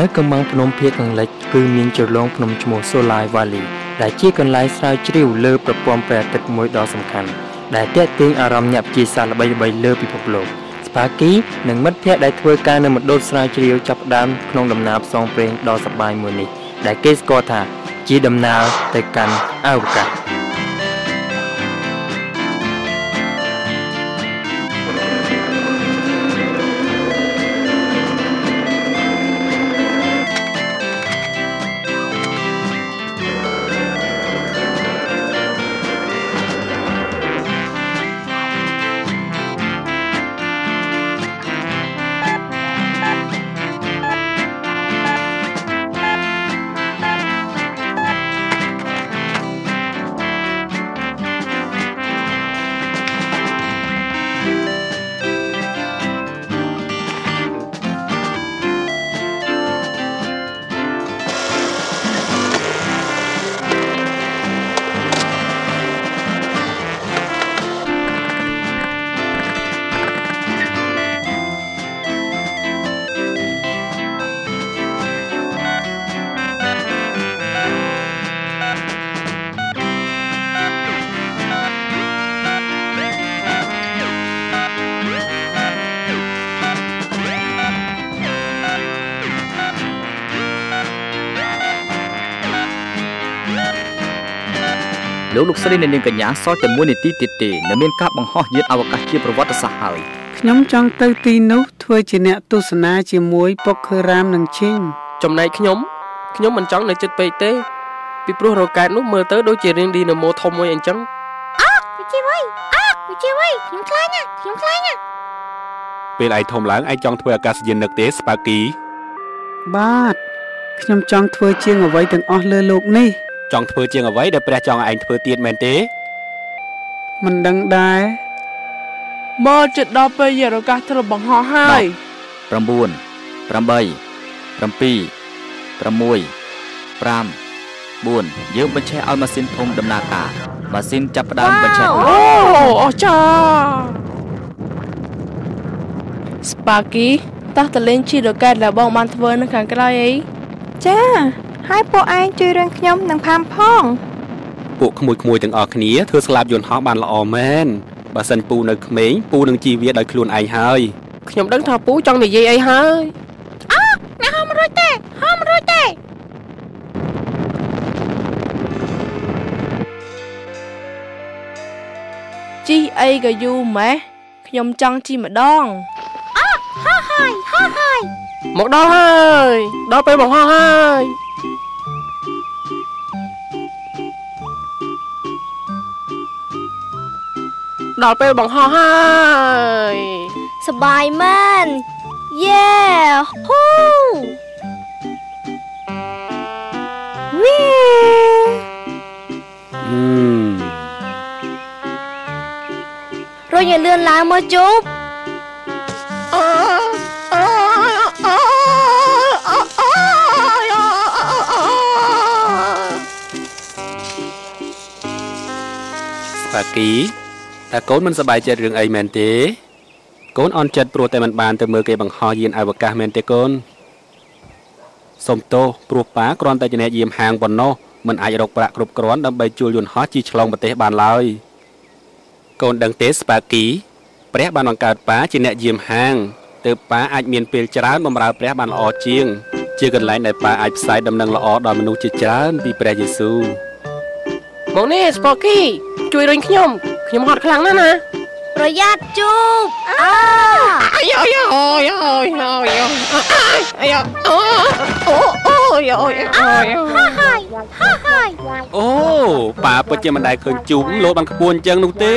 នៅកំងភ្នំភាគខាងលិចគឺមានជ្រលងភ្នំឈ្មោះ Solai Valley ដែលជាកន្លែងស្រាវជ្រាវលើប្រព័ន្ធព្រះអាទិត្យមួយដ៏សំខាន់ដែលទាក់ទាញអារម្មណ៍អ្នកវិទ្យាសាស្ត្រល្បីៗលើពិភពលោកស្ប៉ាគីនិងមិត្តភ័ក្តិដែលធ្វើការនៅមណ្ឌលស្រាវជ្រាវចាប់ផ្ដើមក្នុងដំណើរផ្សងព្រេងដ៏សប្បាយមួយនេះដែលគេស្គាល់ថា ជាដំណើរទៅកាន់អវកាស លោកលោកស្រីនិងនាងកញ្ញាសល់តែមួយនាទីទៀតទេនៅមានការបង្ហោះយានអវកាសជាប្រវត្តិសាស្ត្រហើយខ្ញុំចង់ទៅទីនោះធ្វើជាអ្នកទស្សនាជាមួយពុកខឺរ៉ាមនិងឈីងចំណែកខ្ញុំខ្ញុំមិនចង់នៅចិត្តពេកទេ ពីព្រោះរ៉ូកែតនោះមើលទៅដូចជារៀងឌីណាម៉ូធំមួយអញ្ចឹងអើវិជាវៃអើវិជាវៃខ្ញុំខ្លាចណាខ្ញុំខ្លាចណាពេលឯងធំឡើងឯងចង់ធ្វើអាកាសយាននឹកទេស្ប៉ាគីបាទខ្ញុំចង់ធ្វើជាងអ្វីទាំងអស់លើលោកនេះ ចង់ធ្វើជាងអ្វីដែលព្រះចង់ឲ្យឯងធ្វើទៀតមែនទេមិនដឹងដែរមកជិតដល់ពេលយរកាសត្រូវបង្ហោះហើយ9 8 7 6 5 4យើងបញ្ឆេះឲ្យម៉ាស៊ីនធំដំណើរការម៉ាស៊ីនចាប់ផ្ដើមបញ្ឆេះអូអស្ចារ្យស្ប៉ាគីតោះតលេងជីរ៉ូកែតដែលបងបានធ្វើនៅខាងក្រោយអីចា ហើយពួកឯងជួយរឿងខ្ញុំនិងផាមផងពួកក្មួយក្មួយទាំងអស់គ្នាធ្វើស្លាប់យន្តហោះបានល្អមែនបើសិនពូនៅក្មេងពូនឹងជីវាដោយខ្លួនឯងហើយខ្ញុំដឹងថាពូចង់និយាយអីហើយអើអ្នកហោះមិនរួចទេហោះមិនរួចទេជីអីក៏យូរម៉េះខ្ញុំចង់ជីម្ដងអើហោះហើយហោះហើយមកដល់ហើយដល់ពេលមកហោះហើយ ដល់ពេលបង្ហោះហើយសបាយមែនយេហ៊ូវីរុញឲ្យលឿនឡើងមកជប់ស្ប៉ាគី តើកូនមិនសប្បាយចិត្តរឿងអីមែនទេកូនអន់ចិត្តព្រោះតែមិនបានទៅមើលគេបង្ហោះយានអវកាសមែនទេកូនសុំទោសព្រោះប៉ាគ្រាន់តែជាអ្នកយាមហាងប៉ុណ្ណោះមិនអាចរកប្រាក់គ្រប់គ្រាន់ដើម្បីជួលយន្តហោះជិះឆ្លងប្រទេសបានឡើយកូនដឹងទេស្ប៉ាគីព្រះបានបង្កើតប៉ាជាអ្នកយាមហាងទើបប៉ាអាចមានពេលច្រើនបម្រើព្រះបានល្អជាង ជាកន្លែងដែលប៉ាអាចផ្សាយដំណឹងល្អដល់មនុស្សជាច្រើនពីព្រះយេស៊ូវមកនេះស្ប៉ាគីជួយរុញខ្ញុំ ខ្ញុំហត់ខ្លាំងណាស់ណាប្រយ័ត្នជូបអើអាយអាយអាយអាយអាយអាយអូអូអូយអូយអូយហាហាយហាហាយអូប៉ាពិតជាមិនដែលឃើញជូបលោតបានខ្ពស់អញ្ចឹងនោះទេ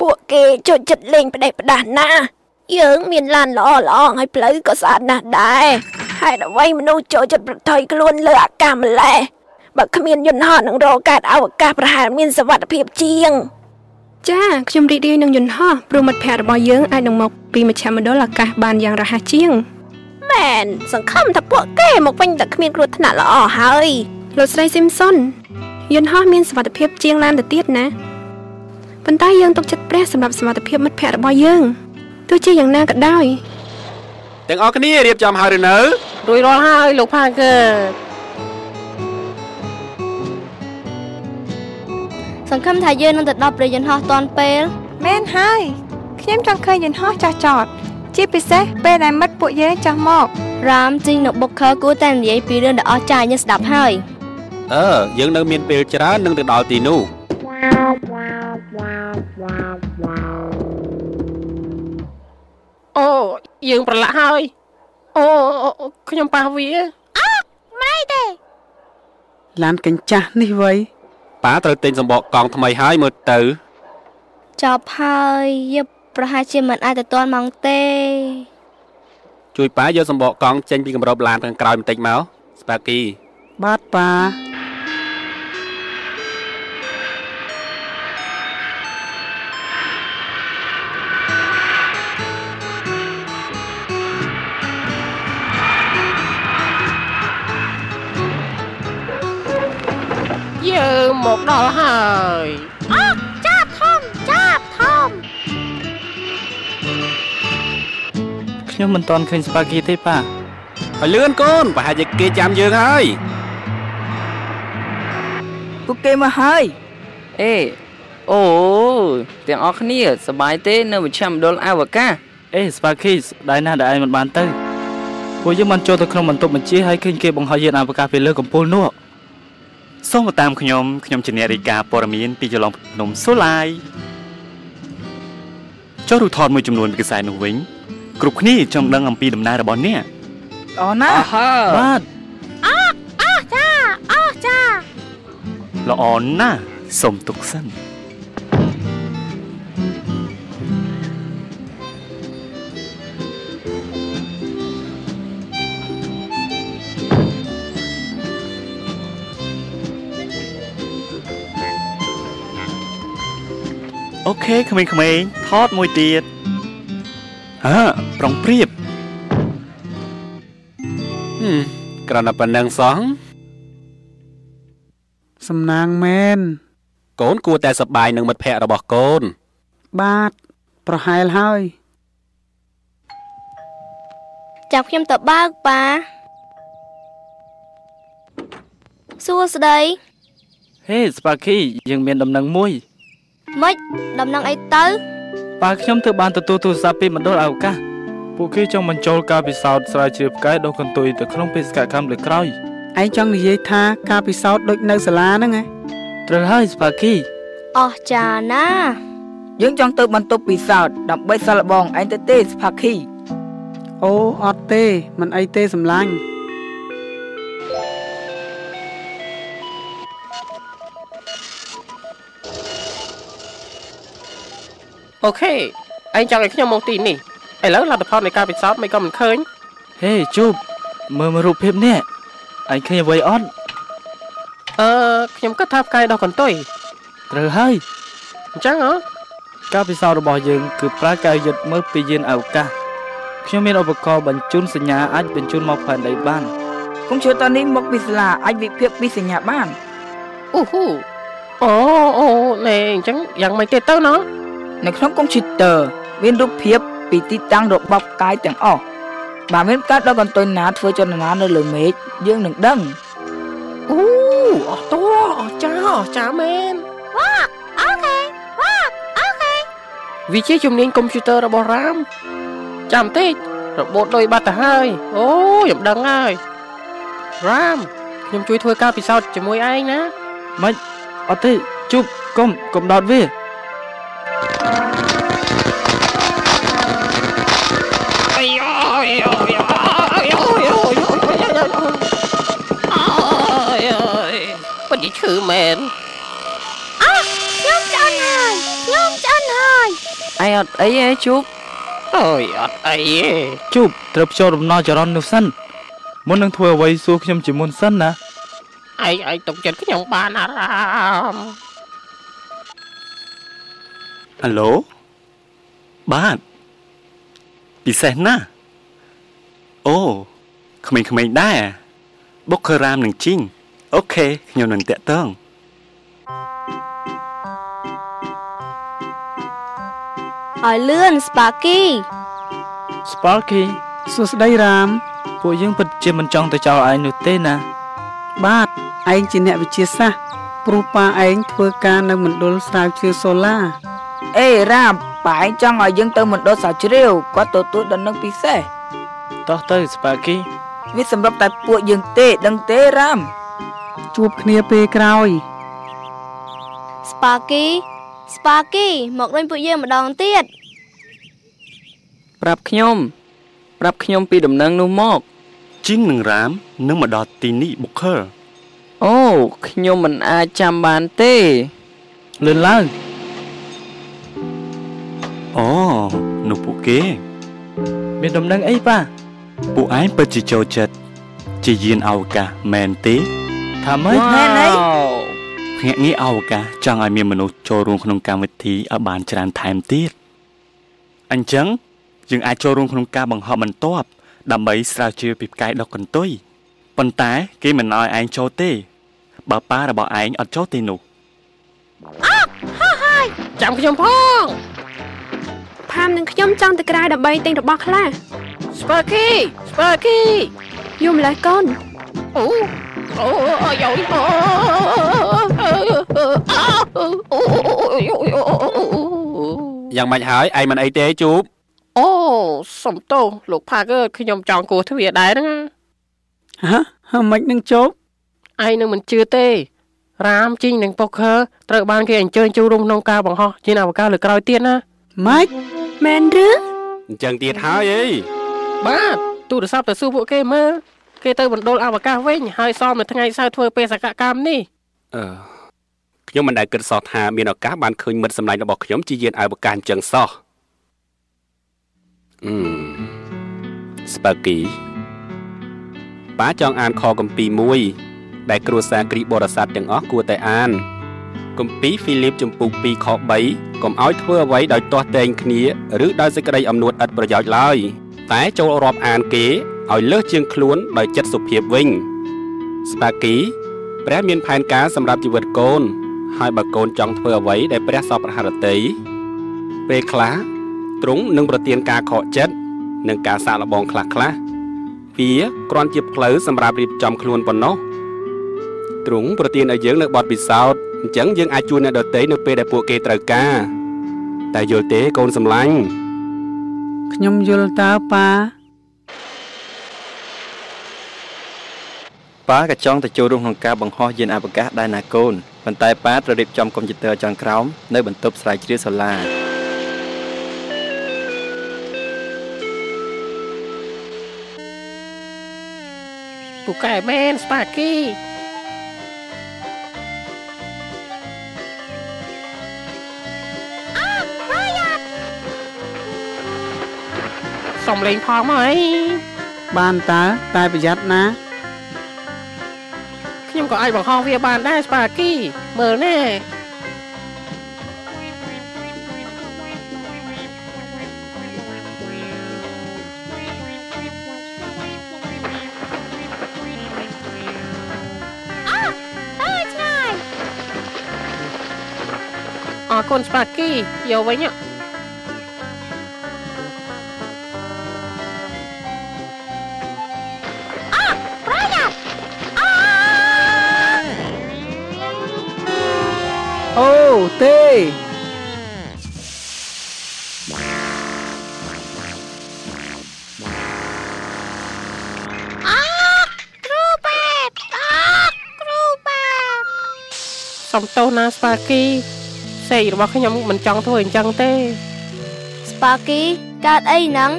ពួកគេចូលចិត្តលេងផ្ដេសផ្ដាស់ណាស់ យើងមានឡានល្អល្អហើយផ្លូវក៏ស្អាតណាស់ដែរហេតុអ្វីមនុស្សចូលចិត្តប្រថុយខ្លួនលើអាកាសម្លេះបើគ្មានយន្តហោះនឹងរកកើតអវកាសប្រហែលមានសវត្ថភាពជាង ចាខ្ញុំរីករាយនឹងយន្តហោះព្រោះមិត្តភ័ក្តិរបស់យើងអាចនឹងមកពីមជ្ឈមណ្ឌលអាកាសបានយ៉ាងរហ័សជាងមែនសង្ឃឹមថាពួកគេមកវិញតែគ្មានគ្រោះថ្នាក់ល្អហើយលោកស្រីស៊ីមសុនយន្តហោះមានសវត្ថភាពជាងឡានទៅទៀតណាប៉ុន្តែយើងទុកចិត្តព្រះសម្រាប់សមត្ថភាពមិត្តភ័ក្តិរបស់យើង ទោះជាយ៉ាងណាក៏ដោយទាំងអស់គ្នារៀបចំហើយឬនៅរួចរាល់ហើយលោកផាកើសង្ឃឹមថាយើងនឹងទៅដល់ព្រះយន្តហោះទាន់ពេលមែនហើយខ្ញុំចង់ឃើញយន្តហោះចាស់ចតជាពិសេសពេលដែលមិត្តពួកយើងចាស់មករ៉ាមជីងនៅបុកខើគួរតែនិយាយពីរឿងដ៏អស្ចារ្យឲ្យយើងស្ដាប់ហើយអឺយើងនៅមានពេលច្រើននឹងទៅដល់ទីនោះ អូយើងប្រឡាក់ហើយអូអូខ្ញុំប៉ះវាឡានកញ្ចាស់នេះវៃប៉ាត្រូវទិញសម្បកកង់ថ្មីហើយមើលទៅចប់ហើយយើងប្រហែលជាមិនអាចទៅទាន់ម៉ោងទេ ជួយប៉ាយកសម្បកកង់ចេញពីគម្របឡានខាងក្រោយបន្តិចមកស្ប៉ាគីបាទប៉ា មកដល់ហើយខ្ញុំមិនទាន់ឃើញស្ប៉ាគីទេប៉ាឲ្យលឿនកូនប្រហែលជាគេចាំយើងហើយពួកគេមកហើយអេអូទាំងអស់គ្នាសប្បាយទេនៅមជ្ឈមណ្ឌលអវកាសអេស្ប៉ាគីស្ដាយណាស់ដែលឯងមិនបានទៅពួកយើងបានចូលទៅក្នុងបន្ទប់បញ្ជាហើយឃើញគេបង្ហោះយានអវកាសពីលើកំពូលនោះ សូមតាមខ្ញុំខ្ញុំជាអ្នករាយការណ៍ព័ត៌មានពីចលងភ្នំសូឡាយចុះរូបថតមួយចំនួនពីខ្សែនោះវិញគ្រប់គ្នាចង់ដឹងអំពីដំណើររបស់អ្នកអរណាអស់ស់ហើបាទល្អណាស់សូមទុកសិន អូខេក្មេងៗថតមួយទៀតអើប្រុងព្រៀបហឹមគ្រាន់តែប៉ុណ្្នឹងសោះសំណាងមែនកូនគួរតែសប្បាយនឹងមិត្តភ័ក្តិរបស់កូន បាទប្រហែលហើយចាប់ខ្ញុំទៅបើកប៉ាសួស្ដីហេស្ប៉ាគីយើងមានដំណឹងមួយ ម៉េចដំណឹងអីទៅប៉ាខ្ញុំទើបបានទទួលទូរស័ព្ទពីមណ្ឌលអវកាសពួកគេចង់បញ្ចូលការពិសោធន៍ស្រាវជ្រាវផ្កាយដុសកន្ទុយទៅក្នុងបេសកកម្មលើកក្រោយឯងចង់និយាយថាការពិសោធន៍ដូចនៅសាលាហ្នឹងហ៎ត្រូវហើយស្ប៉ាគីអស្ចារ្យណាស់យើងចង់ទៅបន្ទប់ពិសោធន៍ដើម្បីសាឡបងឯងទៅទេស្ផាខីអូអត់ទេមិនអីទេសម្លាញ់ អូខេឯងចង់ឲ្យខ្ញុំមកទីនេះឥឡូវលទ្ធផលនៃការពិសោធន៍មិនក៏មិនឃើញហេជូបមើលមើលរូបភាពនេះឯងឃើញអ្វីអត់អឺខ្ញុំគិតថាផ្កាយដោះកន្ទុយត្រូវហើយអញ្ចឹងហ៎ការពិសោធន៍របស់យើងគឺប្រើកែវយឹតមើលពីយានអវកាសខ្ញុំមានឧបករណ៍បញ្ជូនសញ្ញាអាចបញ្ជូនមកផែនដីបានកុំព្យូទ័រនេះមកពីសាលាអាចវិភាគពីសញ្ញាបានអូហ៊ូអូអូណែអញ្ចឹងយ៉ាងម៉េចទេទៅណោះ នៅក្នុងកុំព្យូទ័រមានរូបភាពពីទីតាំងរបស់ផ្កាយទាំងអស់បើមានការដកកន្ទុយណាធ្វើចលនានៅលើមេឃយើងនឹងដឹងអូអស់តួអស់ចាអស់ចាមែនវាជាជំនាញកុំព្យូទ័ររបស់រ៉ាម ចាំតិចរបូតដោយបាត់ទៅហើយអូខ្ញុំដឹងហើយរ៉ាមខ្ញុំជួយធ្វើការពិសោធន៍ជាមួយឯងណាម៉េចអត់ទេជូបកុំកុំដោតវា អាយអាយអាយអាយអាយអាយពិតជាឈឺមែនខ្ញុំឆ្អិនហើយខ្ញុំឆ្អិនហើយឯងអត់អីទេជូបអូយអត់អីទេជូបត្រូវភ្ជាប់ដំណល់ចរន្តនោះសិនមុននឹងធ្វើអ្វីសួរខ្ញុំជាមុនសិនណាឯងឯងទុកចិត្តខ្ញុំបានអារម្មណ៍ ហៅឡូបាទពិសេសណាស់អូក្មេងៗដែរបុកខរ៉ាមនឹងជីងអូខេខ្ញុំនឹងតាក់ទងឲ្យលឿនស្ប៉ាគី Sparky សួស្ដីរាម ពួកយើងពិតជាមិនចង់ទៅចោលឯងនោះទេណា បាទឯងជាអ្នកវិទ្យាសាស្ត្រព្រោះប៉ាឯងធ្វើការនៅមណ្ឌលស្រាវជ្រាវសូឡា អេរ៉ាមប៉ាឯងចង់ឲ្យយើងទៅមណ្ឌលសាជ្រាវគាត់ទទួលដំណឹងពិសេសតោះទៅ Sparky វាសម្រាប់តែពួកយើងទេដឹងទេរ៉ាមជួបគ្នាពេលក្រោយស្ប៉ាគីស្ប៉ាគីមកវិញពួកយើងម្ដងទៀតប្រាប់ខ្ញុំប្រាប់ខ្ញុំពីដំណឹងនោះមកជីងនឹងរាមនឹងមកដល់ទីនេះបុកខើអូខ្ញុំមិនអាចចាំបានទេលឿនឡើង អូនោះពួកគេ មានដំណឹងអីប៉ាពួកឯងពិតជាចូលចិត្តជាយានអវកាសមែនទេថាម៉េចមែនអីភ្នាក់ងារអវកាសចង់ឲ្យមានមនុស្សចូលរួមក្នុងកម្មវិធីឲ្យបានច្រើនថែមទៀតអញ្ចឹងយើងអាចចូលរួមក្នុងការបង្ហោះបន្ទាប់ដើម្បីស្រាវជ្រាវពីផ្កាយដុកកន្ទុយប៉ុន្តែ គេមិនឲ្យឯងចូលទេ បើប៉ារបស់ឯងអត់ចូលទេនោះចាំខ្ញុំផង ផាមនិងខ្ញុំចង់ទៅក្រៅដើម្បីទិញរបស់ខ្លះ Sparky Sparky យំម្លេះកូនអូអូអូយោអូយ៉ាងម៉េចហើយឯងមិនអីទេជូបអូសំទោសលោកផាកឺខ្ញុំចង់គោះទ្វារដែរហ្នឹងហ៎ហឺមិននឹងជោបឯងនឹងមិនជឿទេរាមជីងនិងប៉ុកខើត្រូវបានគេអញ្ជើញចូលរួមក្នុងការបង្ហោះយានអវកាសលើក្រោយទៀតណាម៉េច មែនឬអញ្ចឹងទៀតហើយអីបាទទូរស័ព្ទទៅសួរពួកគេមើលគេទៅមណ្ឌលអវកាសវិញហើយសមនៅថ្ងៃសៅរ៍ធ្វើបេសកកម្មនេះអឺខ្ញុំមិនដែលគិតសោះថាមានឱកាសបានឃើញមិត្តសម្លាញ់របស់ខ្ញុំជាយានអវកាសអញ្ចឹងសោះអឺស្ប៉ាគីប៉ាចង់អានខគម្ពីរមួយដែលគ្រួសារគ្រីស្ទបរិស័ទទាំងអស់គួរតែអាន គម្ពីរហ្វីលីបចំពុក2ខ3កុំឲ្យធ្វើអ្វីដោយទាស់តែងគ្នាឬដោយសេចក្តីអំនួតឥតប្រយោជន៍ឡើយតែចូលរាប់អានគេឲ្យលើសជាងខ្លួនដោយចិត្តសុភាពវិញស្ប៉ាគីព្រះមានផែនការសម្រាប់ជីវិតកូន ហើយបើកូនចង់ធ្វើអ្វីដែលព្រះសពរហរតីពេលខ្លះទ្រង់នឹងប្រទានការខកចិត្តនិងការសាកល្បងខ្លះខ្លះៗវាគ្រាន់ជាផ្លូវសម្រាប់រៀបចំខ្លួនប៉ុណ្ណោះទ្រង់ប្រទានឲ្យយើងនៅបទពិសោធន៍ អញ្ចឹងយើងអាចជួយអ្នកដទៃនៅពេលដែលពួកគេត្រូវការ តែយល់ទេកូនសម្លាញ់ខ្ញុំយល់តើប៉ាប៉ាក៏ចង់ទៅចូលរួមក្នុងការបង្ហោះយានអវកាសដែរណាកូនប៉ុន្តែប៉ាត្រូវរៀបចំកុំព្យូទ័រចុងក្រោមនៅបន្ទប់ស្រាវជ្រាវសូឡាពូកែមែនស្ប៉ាគី សំលេងផងមកអីបានតើតែប្រយ័ត្នណាខ្ញុំក៏អាចបង្ហោះវាបានដែរស្ប៉ាគីមើលណែអរគុណស្ប៉ាគីយកវិញហ៎ សំទោសណាស្ប៉ាគីសេករបស់ខ្ញុំមិនចង់ធ្វើអញ្ចឹងទេ ស្ប៉ាគីកើតអីហ្នឹង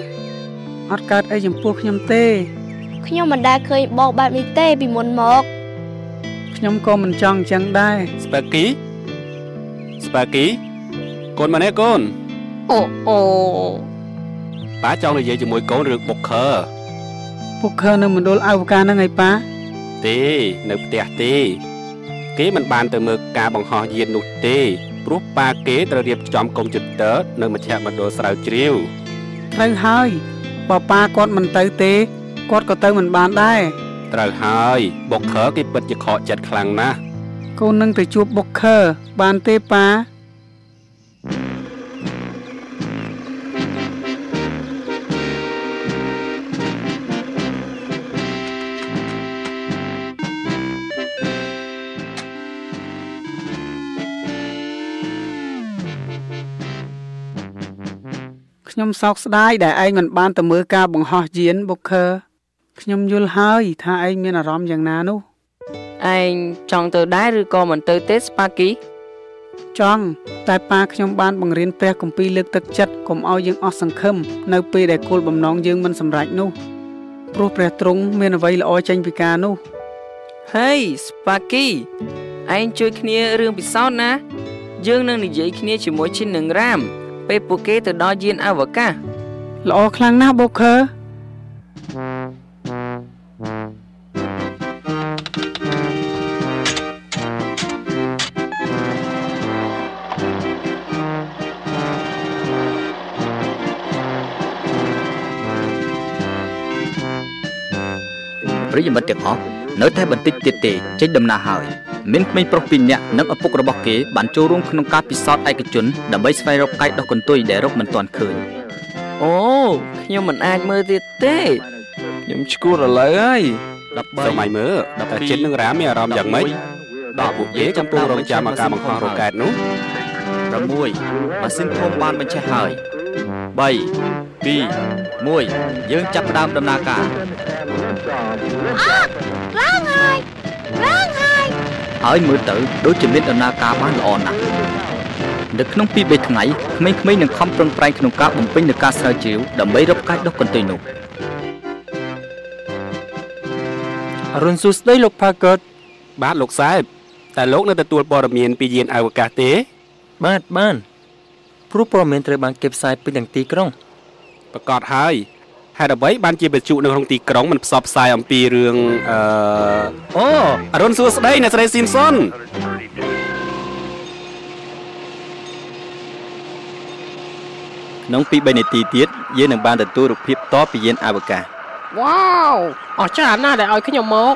អត់កើតអីចំពោះខ្ញុំទេ ខ្ញុំមិនដែលឃើញបងបែបនេះទេពីមុនមកខ្ញុំក៏មិនចង់អញ្ចឹងដែរស្ប៉ាគីស្ប៉ាគីកូនមកនេះកូនអូអូប៉ាចង់និយាយជាមួយកូនរឿងបុកខើពុកខើនៅមណ្ឌលអវកាសហ្នឹងឯប៉ាទេនៅផ្ទះទេ គេមិនបានទៅមើលការបង្ហោះយាននោះទេព្រោះប៉ាគេត្រូវរៀបចំកុំព្យូទ័រនៅមជ្ឈមណ្ឌលស្រាវជ្រាវត្រូវហើយបើប៉ាគាត់មិនទៅទេគាត់ក៏ទៅមិនបានដែរត្រូវហើយបុកខើគេពិតជាខកចិត្តខ្លាំងណាស់កូននឹងទៅជួបបុកខើបានទេប៉ា ខ្ញុំសោកស្ដាយដែលឯងមិនបានទៅមើលការបង្ហោះយានបុកខឺខ្ញុំយល់ហើយ ថាឯងមានអារម្មណ៍យ៉ាងណានោះឯងចង់ទៅដែរឬក៏មិនទៅទេស្ប៉ាគីចង់តែប៉ាខ្ញុំបានបង្រៀនព្រះគម្ពីរលើកទឹកចិត្តកុំឲ្យយើងអស់សង្ឃឹមនៅពេលដែលគោលបំណងយើងមិនសម្រេចនោះព្រោះព្រះទ្រង់មានអ្វីល្អចេញពីការនោះហេស្ប៉ាគីឯងជួយគ្នារឿងពិសោធន៍ណា យើងនឹងនិយាយគ្នាជាមួយឈិននិងរ៉ាម ពេលពួកគេទៅដល់យានអវកាសល្អខ្លាំងណាស់បូខឺប្រិយមិត្តទាំងអស់នៅតែបន្តិចទៀតទេចេញដំណើរហើយ មានក្មេងប្រុសពីរនាក់និងឪពុករបស់គេបានចូលរួមក្នុងការពិសោធន៍ឯកជនដើម្បីស្វែងរកកាយដោះកន្ទុយដែលរកមិនទាន់ឃើញអូខ្ញុំមិនអាចមើលទៀតទេខ្ញុំឈួតឥឡូវហើយសម័យមើលតើចិត្តនឹងរ៉ាមានអារម្មណ៍យ៉ាងម៉េចដល់ពួកគេកំពុងរងចាំអាការបង្ហោះរ៉ុកែតនោះ6ម៉ាស៊ីនធំបានបញ្ឆេះហើយ3 2 1យើងចាប់ផ្ដើមដំណើរការអត់ឡើងហើយឡើង ហើយហើយមើលទៅដូចជាមានដំណើរការបានល្អណាស់នៅក្នុងពី3ថ្ងៃក្មេងៗនឹងខំប្រឹងប្រែងក្នុងការបំពេញនូវការស្រាវជ្រាវដើម្បីរកកាច់ដុសកន្ទុយនោះអរុនសួស្ដីលោក Parker បាទលោកសែបតែលោកនៅទទួលព័ត៌មានពីយានអវកាសទេ បាទបានព្រោះព័ត៌មានត្រូវបានគេផ្សាយពេញទាំងទីក្រុងប្រកាសហើយ ហេតុអ្វីបានជាបញ្ជូនៅក្នុងទីក្រុងមិនផ្សព្វផ្សាយអំពីរឿងអឺអូអរុនសួស្ដីអ្នកស្រីស៊ីមសុនក្នុងពី3នាទីទៀតយើងនឹងបានទទួលរូបភាពតពីយានអវកាសវ៉ាវអស្ចារ្យណាស់ដែលឲ្យខ្ញុំមក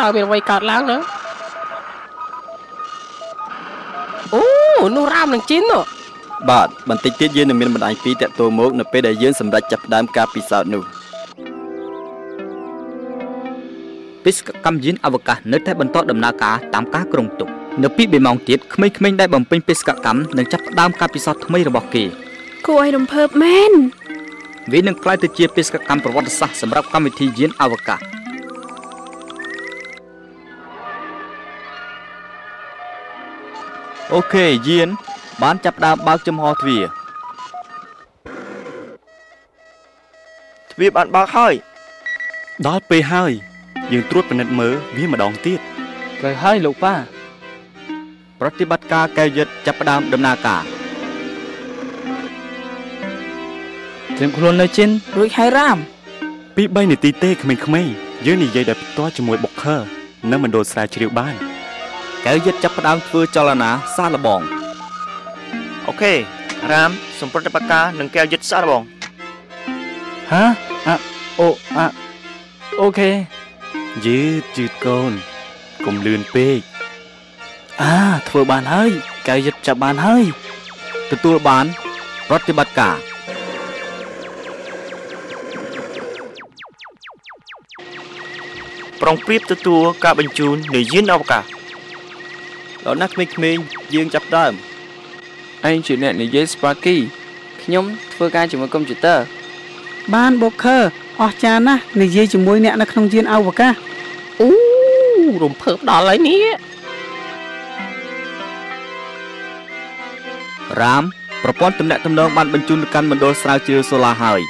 តើមានអ្វីកើតឡើងហ្នឹងអូនោះរ៉ាមនឹងជីននោះ បាទបន្តិចទៀតយើងនឹងមានបណ្ដាញពីរតាក់ទងមកនៅពេលដែលយើងសម្រេចចាប់ផ្ដើមការពិសោធន៍នោះបេសកកម្មយានអវកាសនៅតែបន្តដំណើរការតាមការគ្រោងទុកនៅពី2ម៉ោងទៀតក្មេងៗដែលបំពេញបេសកកម្មនឹងចាប់ផ្ដើមការពិសោធន៍ថ្មីរបស់គេគួរឲ្យរំភើបមែនវានឹងក្លាយទៅជាបេសកកម្មប្រវត្តិសាស្ត្រសម្រាប់កម្មវិធីយានអវកាសអូខេយាន បានចាប់ផ្ដើមបើកចំហទ្វារទ្វារបានបើកហើយដល់ពេលហើយ យើងត្រួតពិនិត្យមើលវាម្ដងទៀតត្រូវហើយលោកប៉ាប្រតិបត្តិការកែវយឹតចាប់ផ្ដើមដំណើរការត្រៀមខ្លួននៅជិនរួចហើយរ៉ាមពី3នាទីទេក្មេងៗយើងនិយាយដោយផ្ទាល់ជាមួយបុកខឺនៅមណ្ឌលស្រាវជ្រាវបានកែវយឹតចាប់ផ្ដើមធ្វើចលនាសាកល្បង អូខេរ៉ាមសម្ប្រតិបត្តិការនឹងកែវយឹតសាកល្បងហាអអូអអូខេយឺតយឺតកូនកុំលឿនពេកអាធ្វើបានហើយកែវយឹតចាប់បានហើយទទួលបានប្រតិបត្តិការប្រុងប្រៀបទទួលការបញ្ជូននៃយានអវកាសដល់ណាស់ក្មេងៗយើងចាប់ផ្ដើម ឯងជាអ្នកនិយាយស្ប៉ាគីខ្ញុំធ្វើការជាមួយកុំព្យូទ័របានបូខឺអស្ចារ្យណាស់និយាយជាមួយអ្នកនៅក្នុងយានអវកាសអូរំភើបដល់ហើយនេះរ៉ាមប្រព័ន្ធទំនាក់ទំនងបានបញ្ជូនទៅកាន់មណ្ឌលស្រាវជ្រាវសូឡាហើយ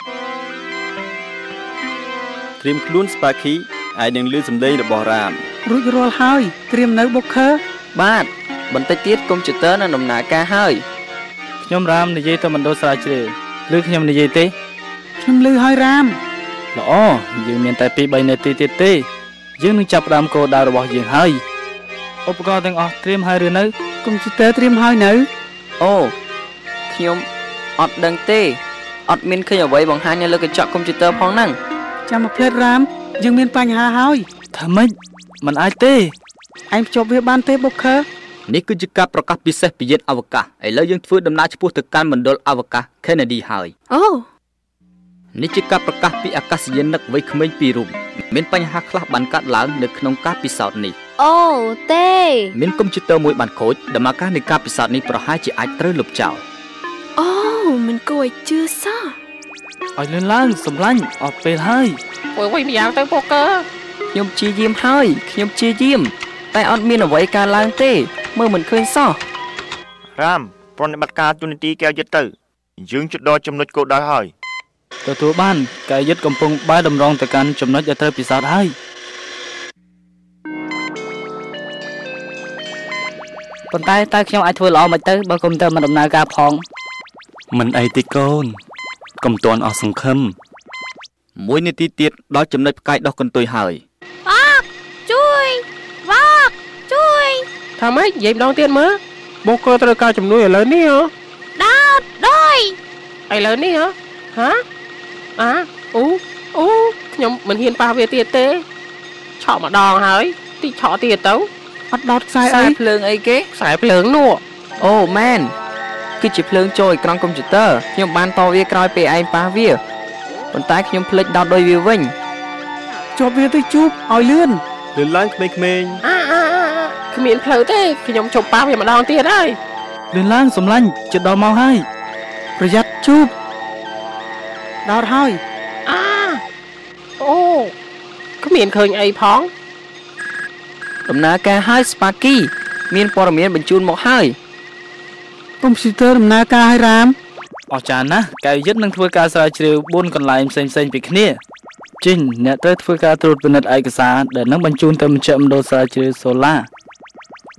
ត្រៀមខ្លួនស្ប៉ាគីហើយនឹងលឺសំឡេងរបស់រ៉ាមរួចរាល់ហើយត្រៀមនៅបូខឺបាទបន្តិចទៀតកុំព្យូទ័រនឹងដំណើរការហើយ ខ្ញុំរ៉ាមនិយាយទៅមណ្ឌលស្រាវជ្រាវឬខ្ញុំនិយាយទេខ្ញុំលឺហើយរ៉ាមល្អយើងមានតែ2 3នាទីទៀតទេ យើងនឹងចាប់ផ្ដើមគោលដៅរបស់យើងហើយឧបករណ៍ទាំងអស់ត្រៀមហើយឬនៅកុំព្យូទ័រត្រៀមហើយនៅអូខ្ញុំអត់ដឹងទេអត់មានឃើញអ្វីបង្ហាញនៅលើកញ្ចក់កុំព្យូទ័រផងហ្នឹងចាំមកផ្លេតរ៉ាមយើងមានបញ្ហាហើយថាម៉េចมันអាចទេឯងភ្ជាប់វាបានទេបូខឺ នេះគឺជាការប្រកាសពិសេសពីយានអវកាសឥឡូវយើងធ្វើដំណើរឆ្ពោះទៅកាន់មណ្ឌលអវកាស Kennedy ហើយអូនេះជាការប្រកាសពីអាកាសយានិកវ័យក្មេងពីររូបមានបញ្ហាខ្លះបានកើតឡើងនៅក្នុងការពិសោធន៍នេះអូទេមានកុំព្យូទ័រមួយបានខូចដំណើរការនៃការពិសោធន៍នេះប្រហែលជាអាចត្រូវលុបចោលអូមិនគួរឲ្យជឿសោះឲ្យលឿនឡើងសម្លាញ់អត់ពេលហើយអូយវិញម្យ៉ាងទៅពូកឺខ្ញុំព្យាយាមហើយខ្ញុំព្យាយាមតែអត់មានអ្វីកើតឡើងទេ មើលមិនឃើញសោះរ៉ាមប្រតិបត្តិការទូនីតិកែវយឹតទៅ យើងជិតដល់ចំណុចគោលដៅហើយទទួលបានកែយឹតកំពុងបែរតម្រង់ទៅកាន់ចំណុចដែលត្រូវពិសោធន៍ហើយប៉ុន្តែតើខ្ញុំអាចធ្វើល្អមិនទៅបើកុំព្យូទ័រមិនដំណើរការផងមិនអីទេកូនកុំទាន់អស់សង្ឃឹមមួយនាទីទៀតដល់ចំណុចផ្កាយដោះកន្ទុយហើយ ថាម៉េចនិយាយម្ដងទៀតមើលបូកឺត្រូវការជំនួយឥឡូវនេះហ៎ដោតដោយឥឡូវនេះហ៎ហាអាអូអូខ្ញុំមិនហ៊ានប៉ះវាទៀតទេឆក់ម្ដងហើយតិចឆក់ទៀតទៅអត់ដោតខ្សែខ្សែអីភ្លើងអីគេខ្សែភ្លើងនោះអូមែនគឺជាភ្លើងចូលអេក្រង់កុំព្យូទ័រខ្ញុំបានតវាក្រោយពេលឯងប៉ះវាប៉ុន្តែខ្ញុំភ្លេចដោតដោយវាវិញជាប់វាទៅជូបឲ្យលឿនលឿនឡើងក្មេងៗអាអាអា គ្មានផ្លូវទេខ្ញុំជប់ប៉ះវាម្ដងទៀតហើយលឿនឡើងសម្លាញ់ជិតដល់ម៉ោងហើយប្រយ័ត្នជូបដោតហើយអាអូគ្មានឃើញអីផងដំណើរការហើយស្ប៉ាគី មានព័ត៌មានបញ្ជូនមកហើយកុំព្យូទ័រដំណើរការឲ្យរ៉ាមអស្ចារ្យណាស់កែយឹតនឹងធ្វើការស្រាវជ្រាវ4កន្លែងផ្សេងៗពីគ្នាជីងអ្នកត្រូវធ្វើការត្រួតពិនិត្យឯកសារដែលនឹងបញ្ជូនទៅមជ្ឈមណ្ឌលស្រាវជ្រាវសូឡា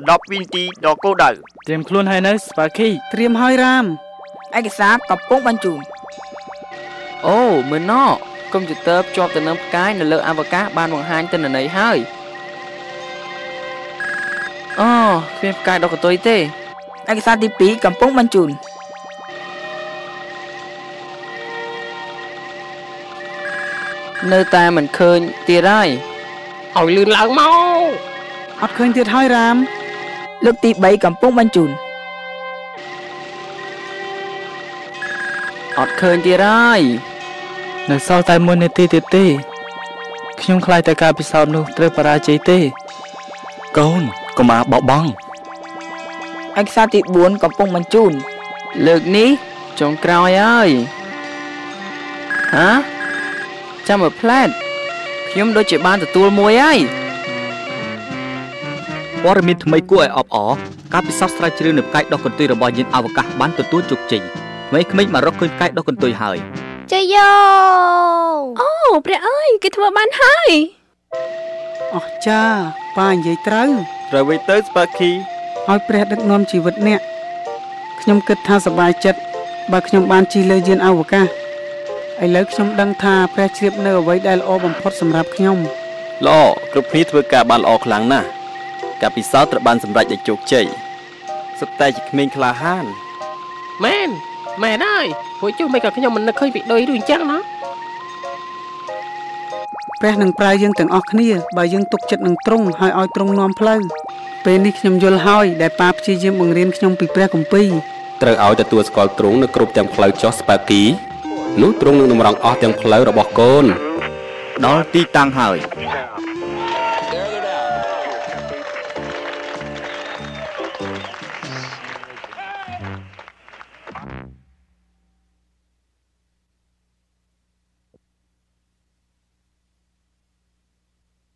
10វិនាទីដល់គោលដៅត្រៀមខ្លួនហើយនៅស្ប៉ាគីត្រៀមឲ្យរ៉ាមឯកសារកំពុងបញ្ជូនអូមើលណោកុំព្យូទ័រភ្ជាប់ទៅនឹងផ្កាយនៅលើអវកាសបានបង្ហាញទិន្នន័យហើយអូគ្មានផ្កាយដកកតុយទេឯកសារទី2កំពុងបញ្ជូននៅតែមិនឃើញទៀតហើយឲ្យលឿនឡើងមកអត់ឃើញទៀតហើយរ៉ាម លើកទី3កំពុងបញ្ជូនអត់ឃើញទៀតហើយនៅសល់តែ1នាទីទៀតទេខ្ញុំខ្លាចតែការពិសោធន៍នោះត្រូវបរាជ័យទេ កូនកុំអាបោះបង់ឯកសារទី4កំពុងបញ្ជូន លើកនេះចុងក្រោយហើយហាចាំមើលផ្លែតខ្ញុំដូចជាបានទទួលមួយហើយ ព័ត៌មានថ្មីគួរឲ្យអបអរការពិសោធន៍ស្រាវជ្រាវនៅផ្កាយដោះកន្ទុយរបស់យានអវកាសបានទទួលជោគជ័យក្មេងៗមករកឃើញផ្កាយដោះកន្ទុយហើយជ័យយោអូព្រះអើយគេធ្វើបានហើយអស់ចាប៉ានិយាយត្រូវត្រូវវិញទៅស្ប៉ាគីឲ្យព្រះដឹកនាំជីវិតអ្នកខ្ញុំគិតថាសប្បាយចិត្តបើខ្ញុំបានជិះលើយានអវកាសឥឡូវខ្ញុំដឹងថាព្រះជ្រាបនៅអ្វីដែលល្អបំផុតសម្រាប់ខ្ញុំល្អគ្រប់គ្នាធ្វើការបានល្អខ្លាំងណាស់ ការពិសោធន៍ត្រូវបានសម្រេចដោយជោគជ័យសុទ្ធតែជាក្មេងក្លាហានមែនមែនហើយពួកជុះមិនក៏ខ្ញុំមិននឹកឃើញពីដូចឬអញ្ចឹងណាព្រះនឹងប្រើយើងទាំងអស់គ្នាបើយើងទុកចិត្តនឹងទ្រង់ហើយឲ្យទ្រង់នាំផ្លូវពេលនេះខ្ញុំយល់ហើយដែលប៉ាព្យាយាមបង្រៀនខ្ញុំពីព្រះគម្ពីរត្រូវឲ្យទទួលស្គាល់ទ្រង់នៅគ្រប់ទាំងផ្លូវចុះស្ប៉ាគីនោះទ្រង់នឹងតម្រង់អស់ទាំងផ្លូវរបស់កូនដល់ទីតាំងហើយ